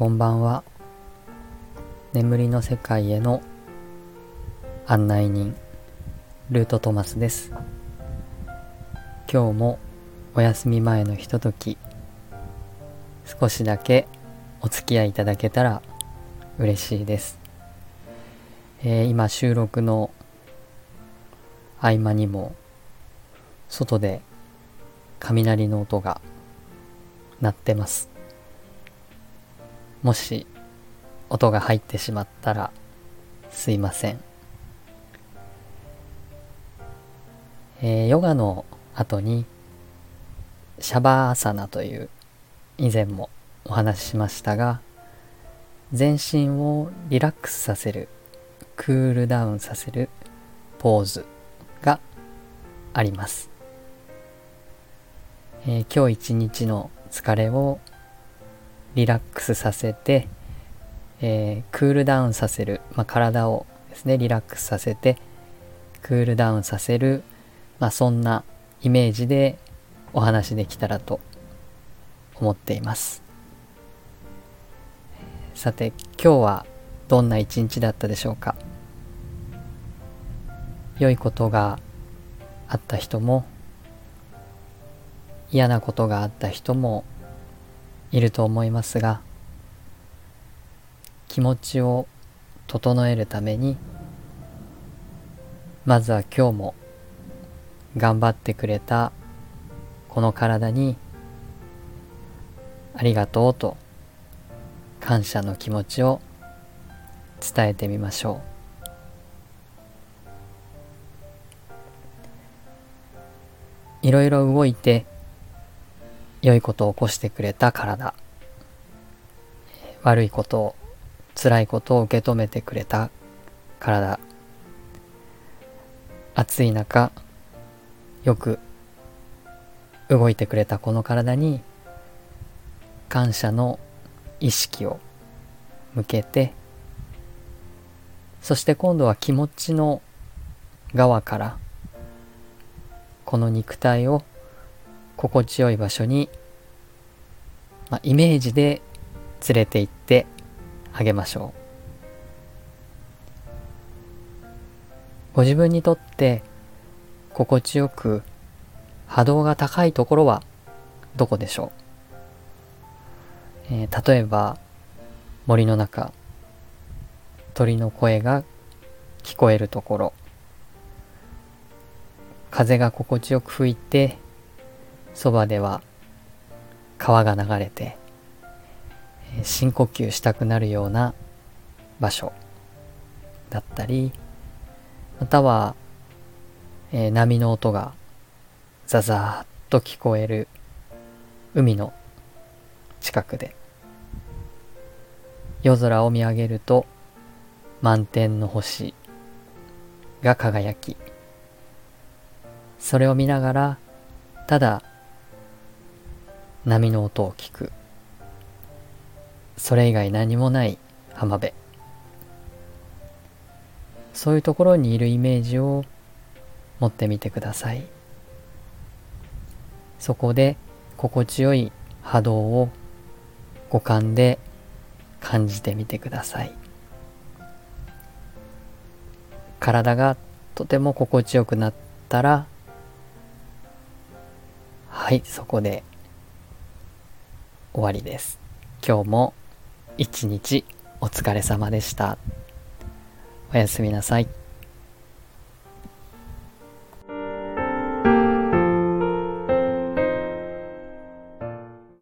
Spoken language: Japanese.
こんばんは。眠りの世界への案内人ルートトマスです。今日もお休み前のひととき少しだけお付き合いいただけたら嬉しいです、えー、今収録の合間にも外で雷の音が鳴ってます。もし音が入ってしまったらすいません。えー、ヨガの後にシャバーサナという以前もお話ししましたが全身をリラックスさせるクールダウンさせるポーズがあります、えー、今日一日の疲れをリラックスさせて、えー、クールダウンさせる、まあ、体をですねリラックスさせてクールダウンさせる、まあ、そんなイメージでお話できたらと思っています。さて今日はどんな一日だったでしょうか？良いことがあった人も嫌なことがあった人もいると思いますが気持ちを整えるためにまずは今日も頑張ってくれたこの体にありがとうと感謝の気持ちを伝えてみましょう。いろいろ動いて良いことを起こしてくれた体悪いことを辛いことを受け止めてくれた体暑い中よく動いてくれたこの体に感謝の意識を向けてそして今度は気持ちの側からこの肉体を心地よい場所に、まあ、イメージで連れて行ってあげましょう。ご自分にとって心地よく波動が高いところはどこでしょう、えー、例えば森の中鳥の声が聞こえるところ。風が心地よく吹いてそばでは川が流れて深呼吸したくなるような場所だったりまたは、えー、波の音がザザーッと聞こえる海の近くで夜空を見上げると満天の星が輝きそれを見ながらただ波の音を聞く。それ以外何もない浜辺。そういうところにいるイメージを持ってみてください。そこで心地よい波動を五感で感じてみてください。体がとても心地よくなったらはいそこで。終わりです。今日も一日お疲れ様でした。おやすみなさい。